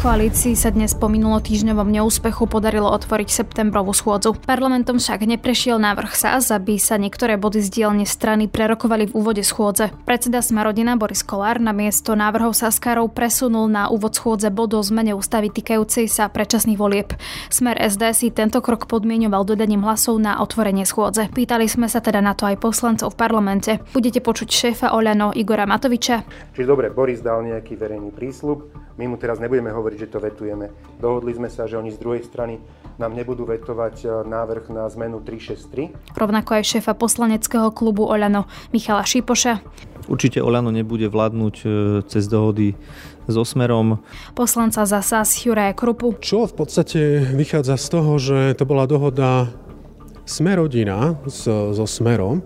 Koalícii sa dnes po minulotýždňovom neúspechu podarilo otvoriť septembrovú schôdzu. Parlamentom však neprešiel návrh SAS, aby sa niektoré body z dielne strany prerokovali v úvode schôdze. Predseda Smarodina Boris Kolár na miesto návrhov Saskárov presunul na úvod schôdze bod o zmene ústavy týkajúcej sa predčasných volieb. Smer SD si tento krok podmienoval dodaním hlasov na otvorenie schôdze. Pýtali sme sa teda na to aj poslancov v parlamente. Budete počuť šéfa Oľano Igora Matoviča. Čiže dobre, Boris dal nejaký verejný prísľub, my mu teraz nebudeme hovoriť, že to vetujeme. Dohodli sme sa, že oni z druhej strany nám nebudú vetovať e, návrh na zmenu 363. Rovnako aj šéfa poslaneckého klubu Oľano Michala Šipoša. Určite Oľano nebude vládnuť e, cez dohody so Smerom. Poslanca za SAS Juraja Krupu. Čo v podstate vychádza z toho, že to bola dohoda Smerodina so, so Smerom,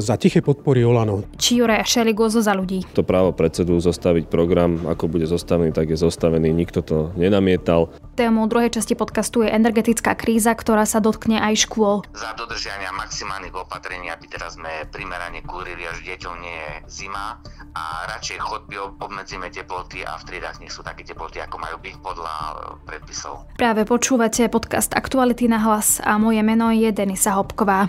za tiché podpory Olano. Či Juraj Šeligozo za ľudí. To právo predsedu zostaviť program, ako bude zostavený, tak je zostavený. Nikto to nenamietal. Témou druhej časti podcastu je energetická kríza, ktorá sa dotkne aj škôl. Za dodržiania maximálnych opatrení, aby teraz sme primerane kúrili, až deťom nie je zima a radšej chodby obmedzíme teploty a v triedách nech sú také teploty, ako majú byť podľa e, predpisov. Práve počúvate podcast Aktuality na hlas a moje meno je Denisa Hopková.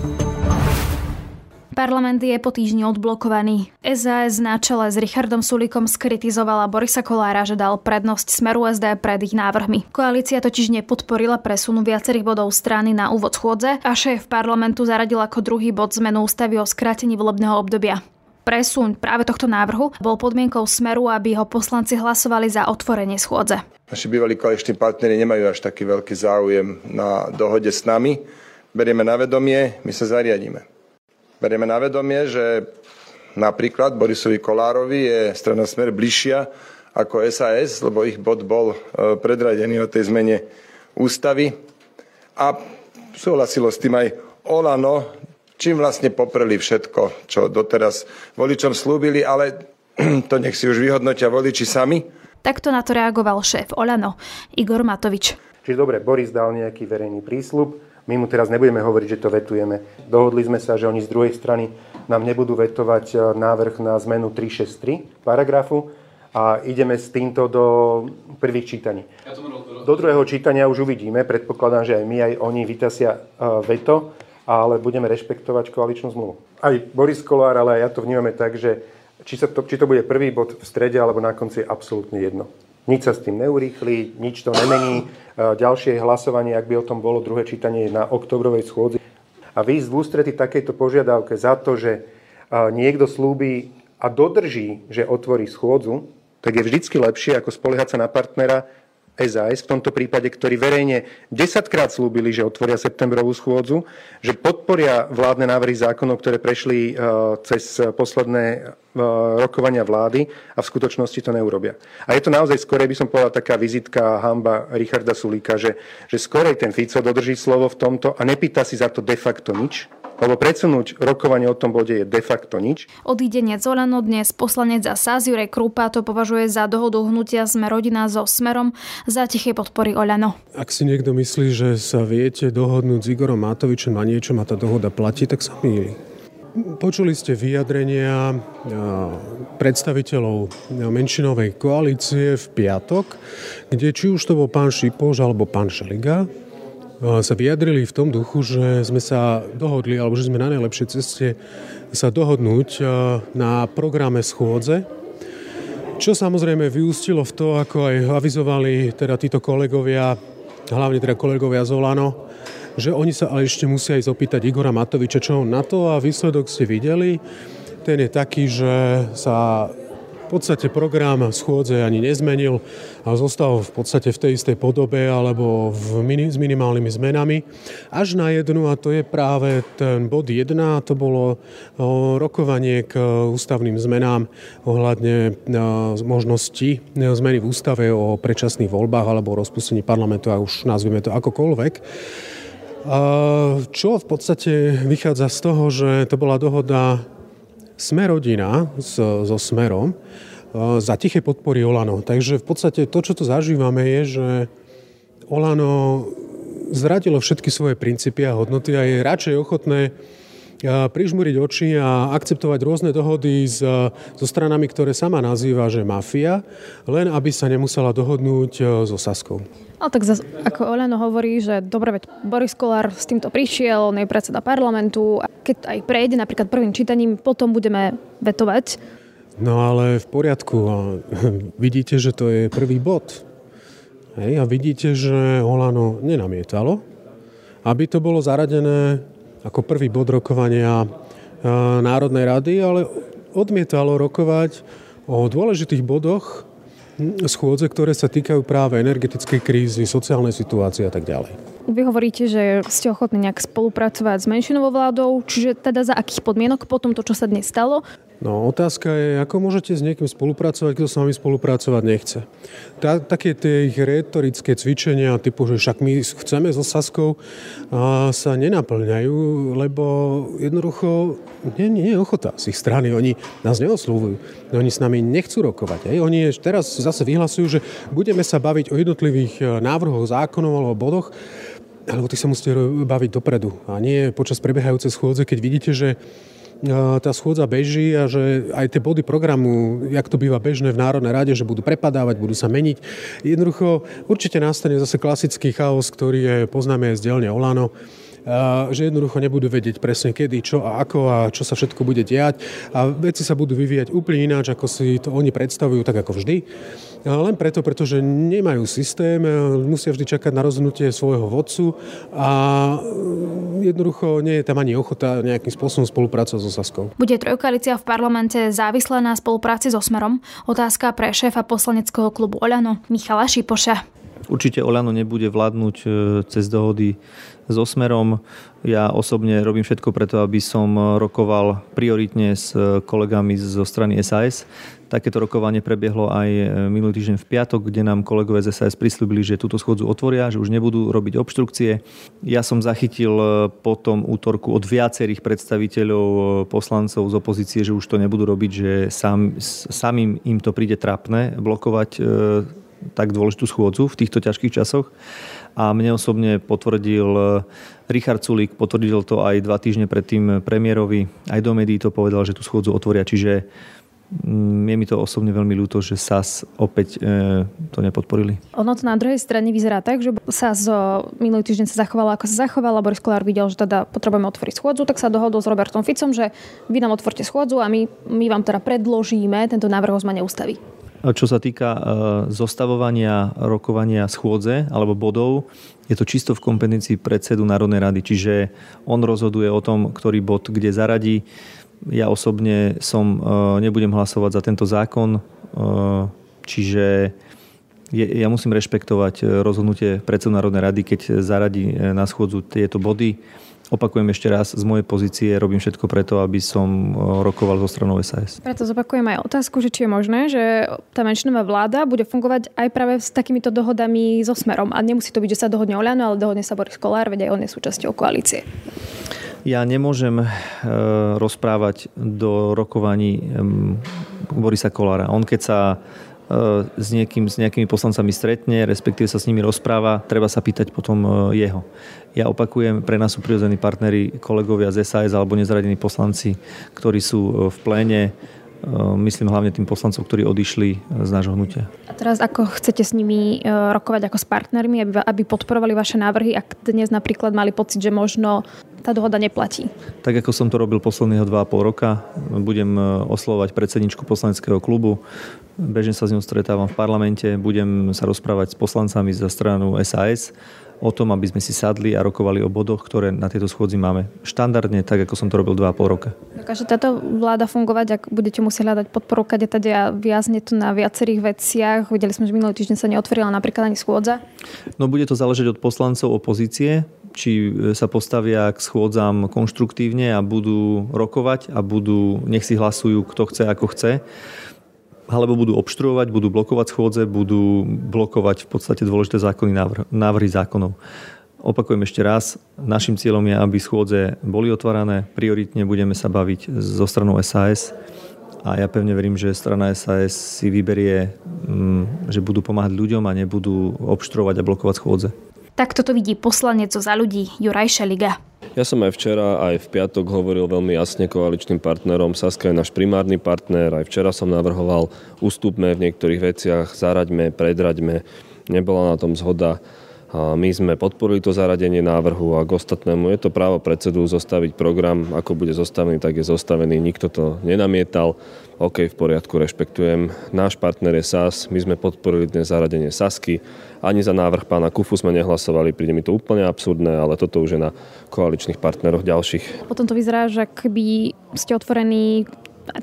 Parlament je po týždni odblokovaný. SAS na čele s Richardom Sulikom skritizovala Borisa Kolára, že dal prednosť Smeru SD pred ich návrhmi. Koalícia totiž nepodporila presun viacerých bodov strany na úvod schôdze a šéf parlamentu zaradil ako druhý bod zmenu ústavy o skrátení volebného obdobia. Presun práve tohto návrhu bol podmienkou Smeru, aby ho poslanci hlasovali za otvorenie schôdze. Naši bývalí koaliční partnery nemajú až taký veľký záujem na dohode s nami. Berieme na vedomie, my sa zariadíme. Berieme na vedomie, že napríklad Borisovi Kolárovi je strana Smer bližšia ako SAS, lebo ich bod bol e, predradený o tej zmene ústavy. A súhlasilo s tým aj Olano, čím vlastne popreli všetko, čo doteraz voličom slúbili, ale to nech si už vyhodnotia voliči sami. Takto na to reagoval šéf Olano, Igor Matovič. Čiže dobre, Boris dal nejaký verejný prísľub, my mu teraz nebudeme hovoriť, že to vetujeme. Dohodli sme sa, že oni z druhej strany nám nebudú vetovať e, návrh na zmenu 363 paragrafu a ideme s týmto do prvých čítaní. Do druhého čítania už uvidíme, predpokladám, že aj my, aj oni vytasia e, veto, ale budeme rešpektovať koaličnú zmluvu. Aj Boris Kolár, ale aj ja to vnímame tak, že či, sa to, či to bude prvý bod v strede alebo na konci je absolútne jedno. Nič sa s tým neurýchli, nič to nemení. E, ďalšie hlasovanie, ak by o tom bolo druhé čítanie na oktobrovej schôdzi. A výjsť v ústrety takejto požiadavke za to, že e, niekto slúbi a dodrží, že otvorí schôdzu, tak je vždycky lepšie, ako spoliehať sa na partnera, SAS v tomto prípade, ktorí verejne 10 krát slúbili, že otvoria septembrovú schôdzu, že podporia vládne návrhy zákonov, ktoré prešli e, cez posledné e, rokovania vlády a v skutočnosti to neurobia. A je to naozaj skorej, by som povedal, taká vizitka hamba Richarda Sulíka, že, že skorej ten Fico dodrží slovo v tomto a nepýta si za to de facto nič, lebo predsunúť rokovanie o tom bode je de facto nič. Odídenie Zolano dnes poslanec za SAS Jurek Krúpa to považuje za dohodu hnutia Sme rodina so Smerom za tiché podpory Oľano. Ak si niekto myslí, že sa viete dohodnúť s Igorom Matovičom na niečom a tá dohoda platí, tak sa mýli. Počuli ste vyjadrenia predstaviteľov menšinovej koalície v piatok, kde či už to bol pán Šipoš alebo pán Šeliga, sa vyjadrili v tom duchu, že sme sa dohodli, alebo že sme na najlepšej ceste sa dohodnúť na programe schôdze, čo samozrejme vyústilo v to, ako aj avizovali teda títo kolegovia, hlavne teda kolegovia Zolano, že oni sa ale ešte musia ísť opýtať Igora Matoviča, čo on na to a výsledok ste videli. Ten je taký, že sa podstate program schôdze ani nezmenil a zostal v podstate v tej istej podobe alebo v mini, s minimálnymi zmenami. Až na jednu, a to je práve ten bod 1, to bolo rokovanie k ústavným zmenám ohľadne možnosti zmeny v ústave o predčasných voľbách alebo rozpustení parlamentu, a už nazvime to akokoľvek. Čo v podstate vychádza z toho, že to bola dohoda sme rodina so, so Smerom za tiché podpory Olano. Takže v podstate to, čo tu zažívame, je, že Olano zradilo všetky svoje princípy a hodnoty a je radšej ochotné prižmúriť oči a akceptovať rôzne dohody s, so stranami, ktoré sama nazýva, že mafia, len aby sa nemusela dohodnúť e, so Saskou. Ale tak zase, ako Olano hovorí, že dobre, veď Boris Kolár s týmto prišiel, on je predseda parlamentu a keď aj prejde napríklad prvým čítaním, potom budeme vetovať. No ale v poriadku. Vidíte, že to je prvý bod. Hej, a vidíte, že Olano nenamietalo, aby to bolo zaradené ako prvý bod rokovania e, Národnej rady, ale odmietalo rokovať o dôležitých bodoch schôdze, ktoré sa týkajú práve energetickej krízy, sociálnej situácie a tak ďalej. Vy hovoríte, že ste ochotní nejak spolupracovať s menšinovou vládou, čiže teda za akých podmienok potom to, čo sa dnes stalo, No otázka je, ako môžete s niekým spolupracovať, kto s vami spolupracovať nechce. Ta, také tie ich retorické cvičenia, typu, že však my chceme so Saskou, a sa nenaplňajú, lebo jednoducho nie, nie je ochota z ich strany. Oni nás neoslovujú. Oni s nami nechcú rokovať. Aj. Oni teraz zase vyhlasujú, že budeme sa baviť o jednotlivých e, návrhoch zákonov alebo bodoch, alebo ty sa musíte baviť dopredu. A nie počas prebiehajúcej schôdze, keď vidíte, že tá schôdza beží a že aj tie body programu, jak to býva bežné v Národnej rade, že budú prepadávať, budú sa meniť. Jednoducho určite nastane zase klasický chaos, ktorý je, poznáme aj z dielne Olano, že jednoducho nebudú vedieť presne kedy, čo a ako a čo sa všetko bude diať a veci sa budú vyvíjať úplne ináč, ako si to oni predstavujú, tak ako vždy. Len preto, pretože nemajú systém, musia vždy čakať na rozhodnutie svojho vodcu a jednoducho nie je tam ani ochota nejakým spôsobom spolupracovať so Saskou. Bude trojkoalícia v parlamente závislá na spolupráci so Smerom? Otázka pre šéfa poslaneckého klubu Oľano Michala Šipoša. Určite Oľano nebude vládnuť e, cez dohody so Smerom. Ja osobne robím všetko preto, aby som rokoval prioritne s kolegami zo strany SAS. Takéto rokovanie prebiehlo aj minulý týždeň v piatok, kde nám kolegové z SAS prislúbili, že túto schôdzu otvoria, že už nebudú robiť obštrukcie. Ja som zachytil po tom útorku od viacerých predstaviteľov poslancov z opozície, že už to nebudú robiť, že sám, samým im to príde trápne blokovať e, tak dôležitú schôdzu v týchto ťažkých časoch. A mne osobne potvrdil e, Richard Sulík, potvrdil to aj dva týždne predtým premiérovi, aj do médií to povedal, že tú schôdzu otvoria. Čiže Mm, je mi to osobne veľmi ľúto, že SAS opäť e, to nepodporili. Ono to na druhej strane vyzerá tak, že SAS minulý týždeň sa zachovala ako sa zachovala. Boris Kolár videl, že teda potrebujeme otvoriť schôdzu, tak sa dohodol s Robertom Ficom, že vy nám otvorte schôdzu a my, my vám teda predložíme tento návrh o zmene ústavy. Čo sa týka e, zostavovania rokovania schôdze alebo bodov, je to čisto v kompetencii predsedu Národnej rady, čiže on rozhoduje o tom, ktorý bod kde zaradí. Ja osobne som, e, nebudem hlasovať za tento zákon, e, čiže ja musím rešpektovať rozhodnutie predsedu Národnej rady, keď zaradí na schôdzu tieto body. Opakujem ešte raz, z mojej pozície robím všetko preto, aby som rokoval zo stranou SAS. Preto zopakujem aj otázku, že či je možné, že tá menšinová vláda bude fungovať aj práve s takýmito dohodami so Smerom. A nemusí to byť, že sa dohodne Oľano, ale dohodne sa Boris Kolár, veď aj on je súčasťou koalície. Ja nemôžem e, rozprávať do rokovaní Borisa Kolára. On keď sa e, s, niekým, s nejakými poslancami stretne, respektíve sa s nimi rozpráva, treba sa pýtať potom e, jeho. Ja opakujem, pre nás sú prirodzení partnery, kolegovia z SAS alebo nezradení poslanci, ktorí sú v pléne myslím hlavne tým poslancom, ktorí odišli z nášho hnutia. A teraz ako chcete s nimi rokovať ako s partnermi, aby, aby podporovali vaše návrhy, ak dnes napríklad mali pocit, že možno tá dohoda neplatí. Tak ako som to robil posledného 2,5 roka, budem e, oslovať predsedničku poslaneckého klubu, bežne sa s ňou stretávam v parlamente, budem sa rozprávať s poslancami za stranu SAS o tom, aby sme si sadli a rokovali o bodoch, ktoré na tejto schôdzi máme. Štandardne, tak ako som to robil 2,5 roka. Dokáže táto vláda fungovať, ak budete musieť hľadať podporu, kade tady a viazne to na viacerých veciach? Videli sme, že minulý týždeň sa neotvorila napríklad ani schôdza. No bude to záležať od poslancov opozície, či sa postavia k schôdzam konštruktívne a budú rokovať a budú, nech si hlasujú, kto chce, ako chce alebo budú obštruovať, budú blokovať schôdze, budú blokovať v podstate dôležité zákony, návrhy zákonov. Opakujem ešte raz, našim cieľom je, aby schôdze boli otvárané, prioritne budeme sa baviť so stranou SAS a ja pevne verím, že strana SAS si vyberie, mm, že budú pomáhať ľuďom a nebudú obštruovať a blokovať schôdze. Tak toto vidí poslanec za ľudí Juraj Šeliga. Ja som aj včera, aj v piatok hovoril veľmi jasne koaličným partnerom. Saska je náš primárny partner. Aj včera som navrhoval, ústupme v niektorých veciach, zaraďme, predraďme. Nebola na tom zhoda. My sme podporili to zaradenie návrhu a k ostatnému je to právo predsedu zostaviť program. Ako bude zostavený, tak je zostavený. Nikto to nenamietal. OK, v poriadku, rešpektujem. Náš partner je SAS, my sme podporili dnes zaradenie Sasky. Ani za návrh pána Kufu sme nehlasovali, príde mi to úplne absurdné, ale toto už je na koaličných partneroch ďalších. Potom to vyzerá, že keby ste otvorení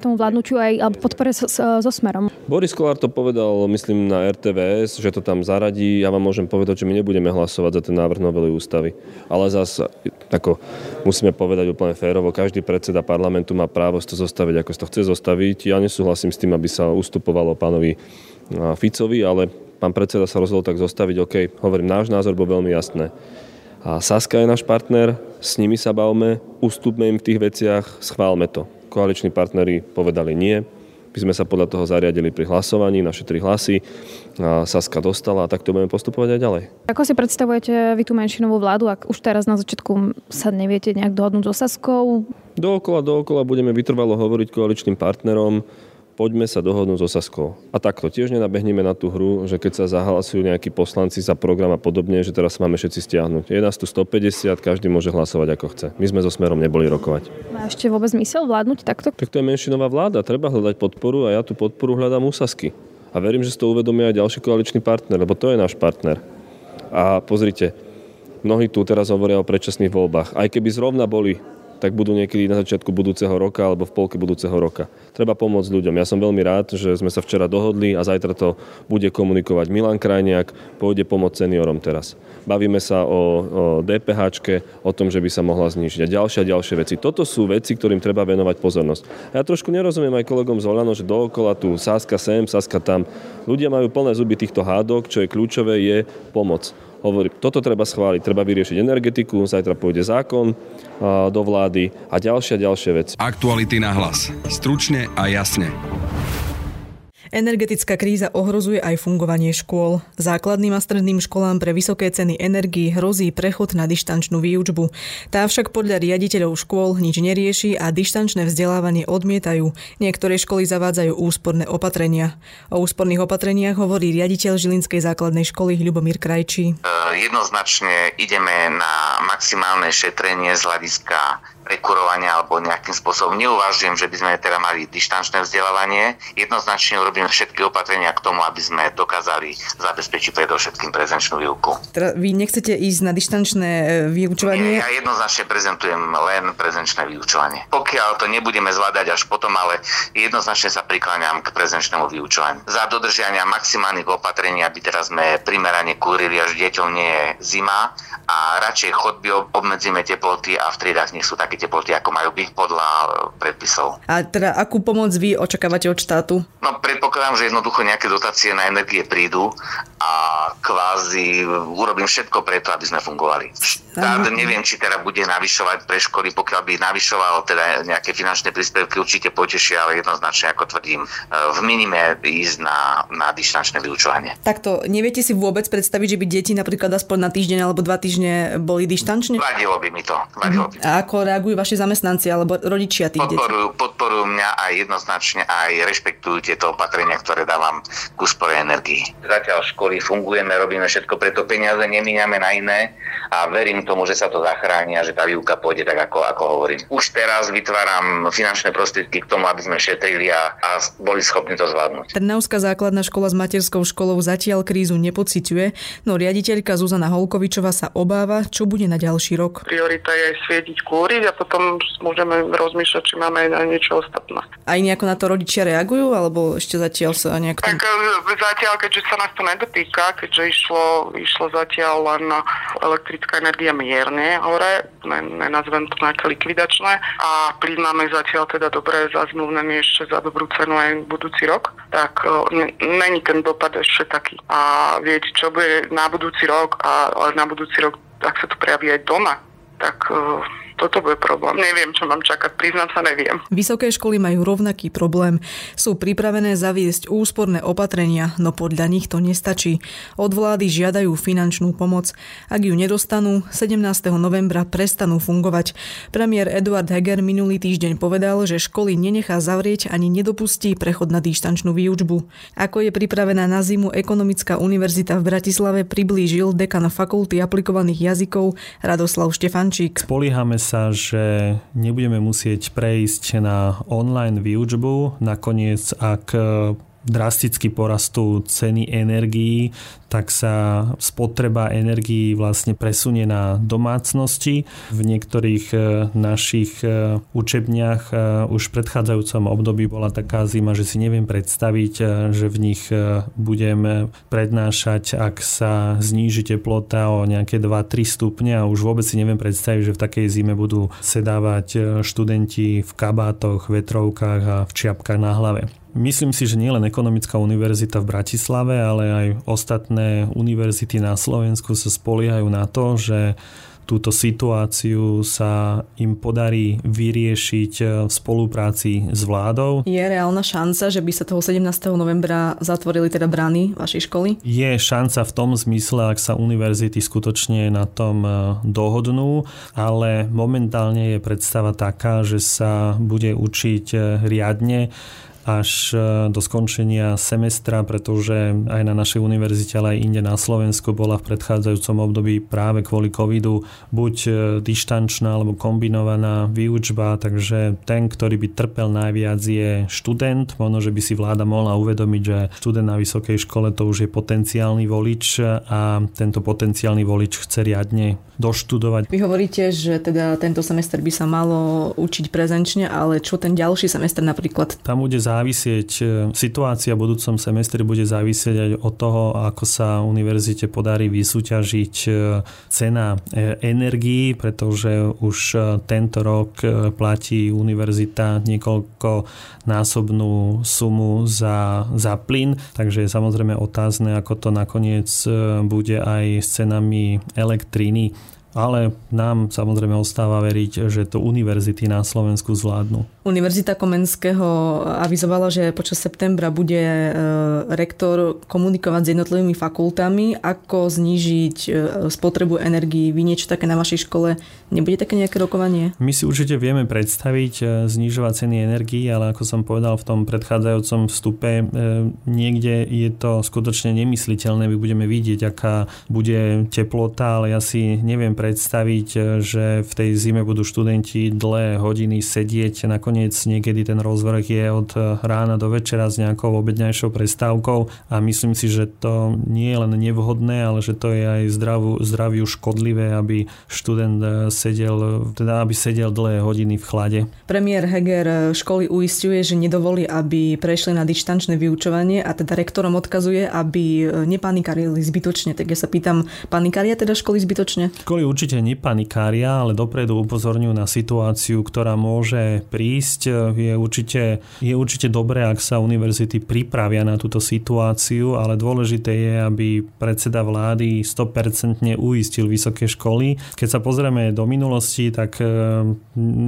tomu vládnutiu aj podpore so, so Smerom. Boris Kolár to povedal, myslím, na RTVS, že to tam zaradí. Ja vám môžem povedať, že my nebudeme hlasovať za ten návrh novely ústavy. Ale zase, ako musíme povedať úplne férovo, každý predseda parlamentu má právo si to zostaviť, ako si to chce zostaviť. Ja nesúhlasím s tým, aby sa ustupovalo pánovi Ficovi, ale pán predseda sa rozhodol tak zostaviť, OK, hovorím, náš názor bol veľmi jasné. A Saska je náš partner, s nimi sa bavme, ustúpme im v tých veciach, schválme to. Koaliční partnery povedali nie. My sme sa podľa toho zariadili pri hlasovaní, naše tri hlasy. A Saska dostala a takto budeme postupovať aj ďalej. Ako si predstavujete vy tú menšinovú vládu, ak už teraz na začiatku sa neviete nejak dohodnúť so Saskou? Dookola, dookola budeme vytrvalo hovoriť koaličným partnerom poďme sa dohodnúť so Saskou. A takto tiež nenabehneme na tú hru, že keď sa zahlasujú nejakí poslanci za program a podobne, že teraz máme všetci stiahnuť. Je nás tu 150, každý môže hlasovať ako chce. My sme so Smerom neboli rokovať. Má ešte vôbec zmysel vládnuť takto? Tak to je menšinová vláda, treba hľadať podporu a ja tú podporu hľadám u Sasky. A verím, že si to uvedomia aj ďalší koaličný partner, lebo to je náš partner. A pozrite, mnohí tu teraz hovoria o predčasných voľbách. Aj keby zrovna boli tak budú niekedy na začiatku budúceho roka alebo v polke budúceho roka. Treba pomôcť ľuďom. Ja som veľmi rád, že sme sa včera dohodli a zajtra to bude komunikovať Milan Krajniak, pôjde pomôcť seniorom teraz. Bavíme sa o, o DPH, o tom, že by sa mohla znižiť a ďalšie a ďalšie veci. Toto sú veci, ktorým treba venovať pozornosť. Ja trošku nerozumiem aj kolegom z Olano, že dookola tu Saska sem, Saska tam. Ľudia majú plné zuby týchto hádok, čo je kľúčové, je pomoc hovorí, toto treba schváliť, treba vyriešiť energetiku, zajtra pôjde zákon do vlády a ďalšie a ďalšie veci. Aktuality na hlas. Stručne a jasne. Energetická kríza ohrozuje aj fungovanie škôl. Základným a stredným školám pre vysoké ceny energii hrozí prechod na dištančnú výučbu. Tá však podľa riaditeľov škôl nič nerieši a dištančné vzdelávanie odmietajú. Niektoré školy zavádzajú úsporné opatrenia. O úsporných opatreniach hovorí riaditeľ Žilinskej základnej školy Ľubomír Krajčí. Jednoznačne ideme na maximálne šetrenie z hľadiska prekurovania alebo nejakým spôsobom. Neuvažujem, že by sme teda mali dištančné vzdelávanie. Jednoznačne urobíme všetky opatrenia k tomu, aby sme dokázali zabezpečiť predovšetkým prezenčnú výuku. Teda vy nechcete ísť na dištančné e, vyučovanie? Nie, ja jednoznačne prezentujem len prezenčné vyučovanie. Pokiaľ to nebudeme zvládať až potom, ale jednoznačne sa prikláňam k prezenčnému vyučovaniu. Za dodržiania maximálnych opatrení, aby teraz sme primerane kúrili, až deťom nie je zima a radšej chodby obmedzíme teploty a v triedách nech sú také teploty, ako majú byť podľa e, predpisov. A teda akú pomoc vy očakávate od štátu? No predpokladám, že jednoducho nejaké dotácie na energie prídu a kvázi urobím všetko preto, aby sme fungovali. Štát neviem, či teda bude navyšovať pre školy, pokiaľ by navyšoval teda nejaké finančné príspevky, určite potešia, ale jednoznačne, ako tvrdím, e, v minime ísť na, na dištančné vyučovanie. Takto, neviete si vôbec predstaviť, že by deti napríklad aspoň na týždeň alebo dva týždne boli dištančne? Vadilo by mi to. Vadilo by. A ako reagujú vaši zamestnanci alebo rodičia tých podporujú, detí? Podporujú mňa aj jednoznačne aj rešpektujú tieto opatrenia, ktoré dávam k úspore energii. Zatiaľ školy fungujeme, robíme všetko, preto peniaze nemíňame na iné a verím tomu, že sa to zachráni a že tá výuka pôjde tak, ako, ako hovorím. Už teraz vytváram finančné prostriedky k tomu, aby sme šetrili a, a boli schopní to zvládnuť. Trnavská základná škola s materskou školou zatiaľ krízu nepociťuje, no riaditeľka Zuzana Holkovičová sa obáva, čo bude na ďalší rok. Priorita je svietiť, kúriť a potom môžeme rozmýšľať, či máme aj na niečo ostatné. Aj nejako na to rodičia reagujú, alebo ešte zatiaľ sa nejak... Tak e, zatiaľ, keďže sa nás to nedotýka, keďže išlo, išlo zatiaľ len elektrická energia mierne hore, ne, nenazvem to nejaké likvidačné a plyn máme zatiaľ teda dobre zazmluvnený ešte za dobrú cenu aj budúci rok, tak e, není ten dopad ešte taký. A viete, čo bude na budúci rok a na budúci rok, ak sa to prejaví aj doma, tak uh, toto bude problém. Neviem, čo mám čakať, priznám sa, neviem. Vysoké školy majú rovnaký problém. Sú pripravené zaviesť úsporné opatrenia, no podľa nich to nestačí. Od vlády žiadajú finančnú pomoc. Ak ju nedostanú, 17. novembra prestanú fungovať. Premiér Eduard Heger minulý týždeň povedal, že školy nenechá zavrieť ani nedopustí prechod na dištančnú výučbu. Ako je pripravená na zimu Ekonomická univerzita v Bratislave priblížil dekan fakulty aplikovaných jazykov Radoslav Štefančík. Spoliehame sa, že nebudeme musieť prejsť na online výučbu. Nakoniec, ak drasticky porastú ceny energií, tak sa spotreba energií vlastne presunie na domácnosti. V niektorých e, našich e, učebniach e, už v predchádzajúcom období bola taká zima, že si neviem predstaviť, že v nich budem prednášať, ak sa zníži teplota o nejaké 2-3 stupne a už vôbec si neviem predstaviť, že v takej zime budú sedávať študenti v kabátoch, vetrovkách a v čiapkách na hlave. Myslím si, že nielen Ekonomická univerzita v Bratislave, ale aj ostatné univerzity na Slovensku sa spoliehajú na to, že túto situáciu sa im podarí vyriešiť v spolupráci s vládou. Je reálna šanca, že by sa toho 17. novembra zatvorili teda brány vašej školy? Je šanca v tom zmysle, ak sa univerzity skutočne na tom e, dohodnú, ale momentálne je predstava taká, že sa bude učiť e, riadne až e, do skončenia semestra, pretože aj na našej univerzite, ale aj inde na Slovensku bola v predchádzajúcom období práve kvôli covidu buď e, dištančná alebo kombinovaná výučba, takže ten, ktorý by trpel najviac je študent. Možno, že by si vláda mohla uvedomiť, že študent na vysokej škole to už je potenciálny volič a tento potenciálny volič chce riadne doštudovať. Vy hovoríte, že teda tento semester by sa malo učiť prezenčne, ale čo ten ďalší semester napríklad? Tam bude zá závisieť, e, situácia v budúcom semestri bude závisieť aj od toho, ako sa univerzite podarí vysúťažiť e, cena e, energií, pretože už tento rok platí univerzita niekoľko násobnú sumu za, za plyn, takže je samozrejme otázne, ako to nakoniec bude aj s cenami elektriny ale nám samozrejme ostáva veriť, že to univerzity na Slovensku zvládnu. Univerzita Komenského avizovala, že počas septembra bude e, rektor komunikovať s jednotlivými fakultami, ako znížiť e, spotrebu energii. Vy niečo také na vašej škole nebude také nejaké rokovanie? My si určite vieme predstaviť e, znižovať ceny energii, ale ako som povedal v tom predchádzajúcom vstupe, niekde je to skutočne nemysliteľné. My budeme vidieť, aká bude teplota, ale ja si neviem predstaviť, že v tej zime budú študenti dlhé hodiny sedieť nakoniec niekedy ten rozvrh je od rána do večera s nejakou obedňajšou prestávkou a myslím si, že to nie je len nevhodné, ale že to je aj zdravú, zdraviu škodlivé, aby študent eh, sedel, teda aby sedel dlhé hodiny v chlade. Premiér Heger školy uistuje, že nedovolí, aby prešli na dištančné vyučovanie a teda rektorom odkazuje, aby nepanikarili zbytočne. Tak ja sa pýtam, panikária teda školy zbytočne? Školy určite nepanikária, ale dopredu upozorňujú na situáciu, ktorá môže prísť. Je určite, je určite dobré, ak sa univerzity pripravia na túto situáciu, ale dôležité je, aby predseda vlády 100% uistil vysoké školy. Keď sa pozrieme do minulosti, tak e,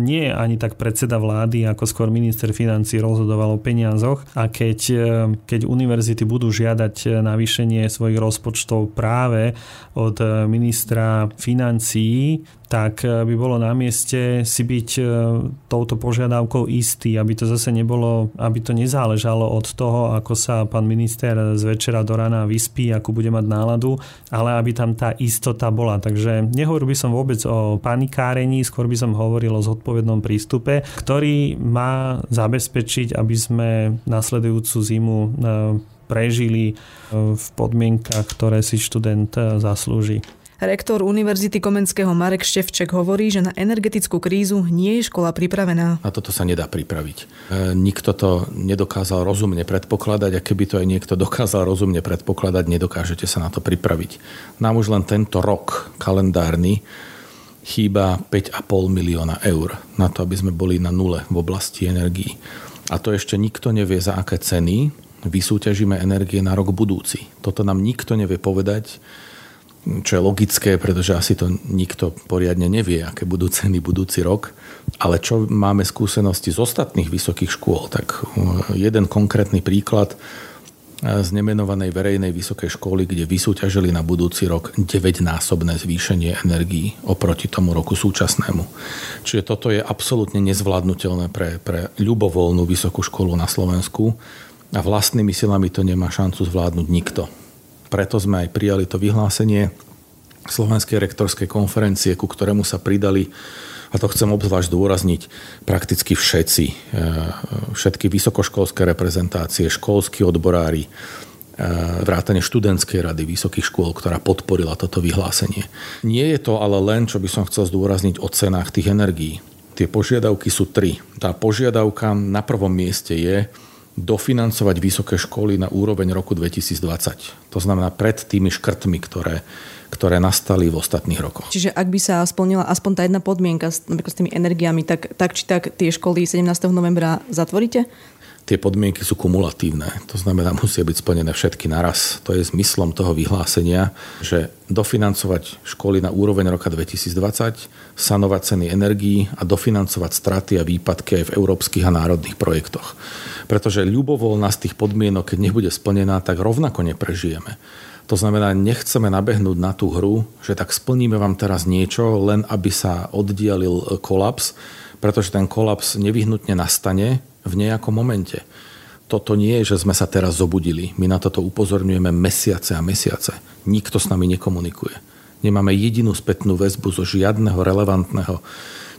nie ani tak predseda vlády, ako skôr minister financí rozhodoval o peniazoch a keď, e, keď univerzity budú žiadať navýšenie svojich rozpočtov práve od ministra financí, financií, tak e, by bolo na mieste si byť e, touto požiadavkou istý, aby to zase nebolo, aby to nezáležalo od toho, ako sa pán minister z večera do rána vyspí, akú bude mať náladu, ale aby tam tá istota bola. Takže nehovoril by som vôbec o panikárení, skôr by som hovoril o zodpovednom prístupe, ktorý má zabezpečiť, aby sme nasledujúcu zimu e, prežili v podmienkach, ktoré si študent zaslúži. Rektor Univerzity Komenského Marek Števček hovorí, že na energetickú krízu nie je škola pripravená. Na toto sa nedá pripraviť. E, nikto to nedokázal rozumne predpokladať a keby to aj niekto dokázal rozumne predpokladať, nedokážete sa na to pripraviť. Nám už len tento rok kalendárny chýba 5,5 milióna eur na to, aby sme boli na nule v oblasti energií. A to ešte nikto nevie, za aké ceny vysúťažíme energie na rok budúci. Toto nám nikto nevie povedať čo je logické, pretože asi to nikto poriadne nevie, aké budú ceny budúci rok. Ale čo máme skúsenosti z ostatných vysokých škôl, tak uh, jeden konkrétny príklad uh, z nemenovanej verejnej vysokej školy, kde vysúťažili na budúci rok 9-násobné zvýšenie energií oproti tomu roku súčasnému. Čiže toto je absolútne nezvládnutelné pre, pre ľubovoľnú vysokú školu na Slovensku a vlastnými silami to nemá šancu zvládnuť nikto. Preto sme aj prijali to vyhlásenie Slovenskej rektorskej konferencie, ku ktorému sa pridali a to chcem obzvlášť dôrazniť, prakticky všetci, e, všetky vysokoškolské reprezentácie, školskí odborári, e, vrátane študentskej rady vysokých škôl, ktorá podporila toto vyhlásenie. Nie je to ale len, čo by som chcel zdôrazniť o cenách tých energií. Tie požiadavky sú tri. Tá požiadavka na prvom mieste je, dofinancovať vysoké školy na úroveň roku 2020. To znamená pred tými škrtmi, ktoré, ktoré nastali v ostatných rokoch. Čiže ak by sa splnila aspoň tá jedna podmienka s, s tými energiami, tak, tak či tak tie školy 17. novembra zatvoríte? Tie podmienky sú kumulatívne. To znamená, musia byť splnené všetky naraz. To je zmyslom toho vyhlásenia, že dofinancovať školy na úroveň roka 2020, sanovať ceny energií a dofinancovať straty a výpadky aj v európskych a národných projektoch. Pretože ľubovoľná z tých podmienok, keď nebude splnená, tak rovnako neprežijeme. To znamená, nechceme nabehnúť na tú hru, že tak splníme vám teraz niečo, len aby sa oddialil kolaps, pretože ten kolaps nevyhnutne nastane v nejakom momente. Toto nie je, že sme sa teraz zobudili. My na toto upozorňujeme mesiace a mesiace. Nikto s nami nekomunikuje. Nemáme jedinú spätnú väzbu zo žiadneho relevantného,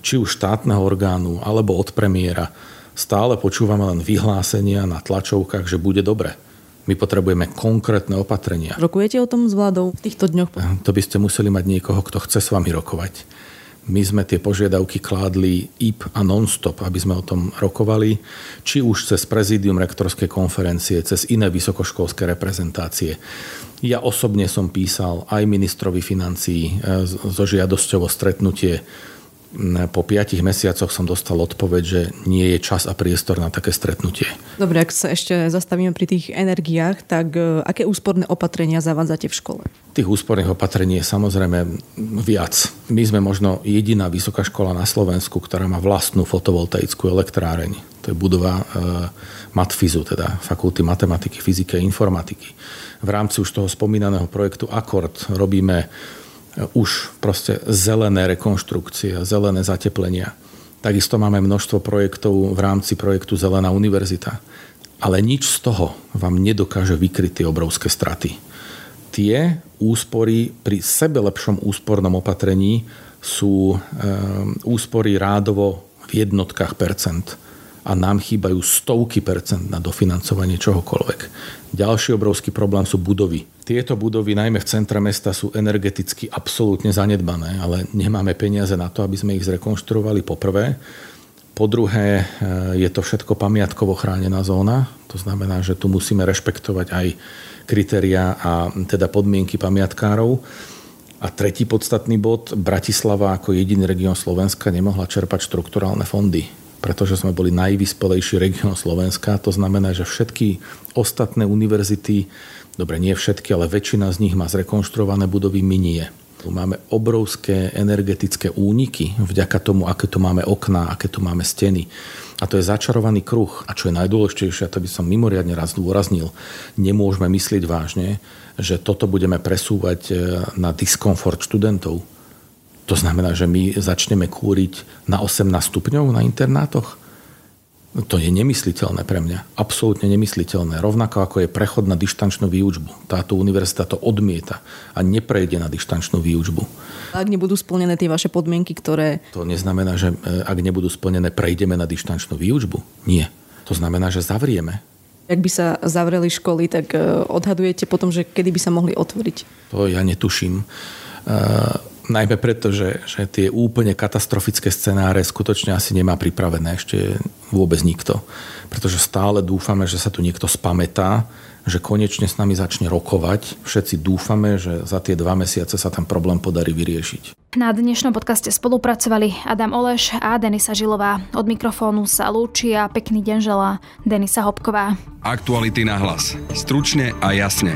či už štátneho orgánu, alebo od premiéra. Stále počúvame len vyhlásenia na tlačovkách, že bude dobre. My potrebujeme konkrétne opatrenia. Rokujete o tom s vládou v týchto dňoch? To by ste museli mať niekoho, kto chce s vami rokovať my sme tie požiadavky kládli IP a non-stop, aby sme o tom rokovali, či už cez prezidium rektorskej konferencie, cez iné vysokoškolské reprezentácie. Ja osobne som písal aj ministrovi financií e, so žiadosťou o stretnutie po piatich mesiacoch som dostal odpoveď, že nie je čas a priestor na také stretnutie. Dobre, ak sa ešte zastavíme pri tých energiách, tak e, aké úsporné opatrenia zavádzate v škole? Tých úsporných opatrení je samozrejme viac. My sme možno jediná vysoká škola na Slovensku, ktorá má vlastnú fotovoltaickú elektráreň. To je budova e, Matfizu, teda Fakulty matematiky, fyziky a informatiky. V rámci už toho spomínaného projektu Akord robíme už proste zelené rekonštrukcie, zelené zateplenia. Takisto máme množstvo projektov v rámci projektu Zelená univerzita. Ale nič z toho vám nedokáže vykryť tie obrovské straty. Tie úspory pri sebe lepšom úspornom opatrení sú e, úspory rádovo v jednotkách percent a nám chýbajú stovky percent na dofinancovanie čohokoľvek. Ďalší obrovský problém sú budovy. Tieto budovy, najmä v centre mesta, sú energeticky absolútne zanedbané, ale nemáme peniaze na to, aby sme ich zrekonštruovali poprvé. Po druhé, e, je to všetko pamiatkovo chránená zóna, to znamená, že tu musíme rešpektovať aj kritéria a teda podmienky pamiatkárov. A tretí podstatný bod, Bratislava ako jediný región Slovenska nemohla čerpať štrukturálne fondy pretože sme boli najvyspelejší región Slovenska. To znamená, že všetky ostatné univerzity, dobre, nie všetky, ale väčšina z nich má zrekonštruované budovy, my nie. Máme obrovské energetické úniky vďaka tomu, aké tu máme okná, aké tu máme steny. A to je začarovaný kruh. A čo je najdôležitejšie, to by som mimoriadne raz dôraznil, nemôžeme myslieť vážne, že toto budeme presúvať e, na diskomfort študentov To znamená, že my začneme kúriť na 18 stupňov na internátoch? To je nemysliteľné pre mňa. Absolútne nemysliteľné. Rovnako ako je prechod na dištančnú výučbu. Táto univerzita to odmieta a neprejde na dištančnú výučbu. Ak nebudú splnené tie vaše podmienky, ktoré... To neznamená, že e, ak nebudú splnené, prejdeme na dištančnú výučbu? Nie. To znamená, že zavrieme. Ak by sa zavreli školy, tak e, odhadujete potom, že kedy by sa mohli otvoriť? To ja netuším. Najmä preto, že, že tie úplne katastrofické scenáre skutočne asi nemá pripravené ešte vôbec nikto. Pretože stále dúfame, že sa tu niekto spametá, že konečne s nami začne rokovať. Všetci dúfame, že za tie dva mesiace sa ten problém podarí vyriešiť. Na dnešnom podcaste spolupracovali Adam Oleš a Denisa Žilová. Od mikrofónu sa lúči a pekný deň želá Denisa Hopková. Aktuality na hlas. Stručne a jasne.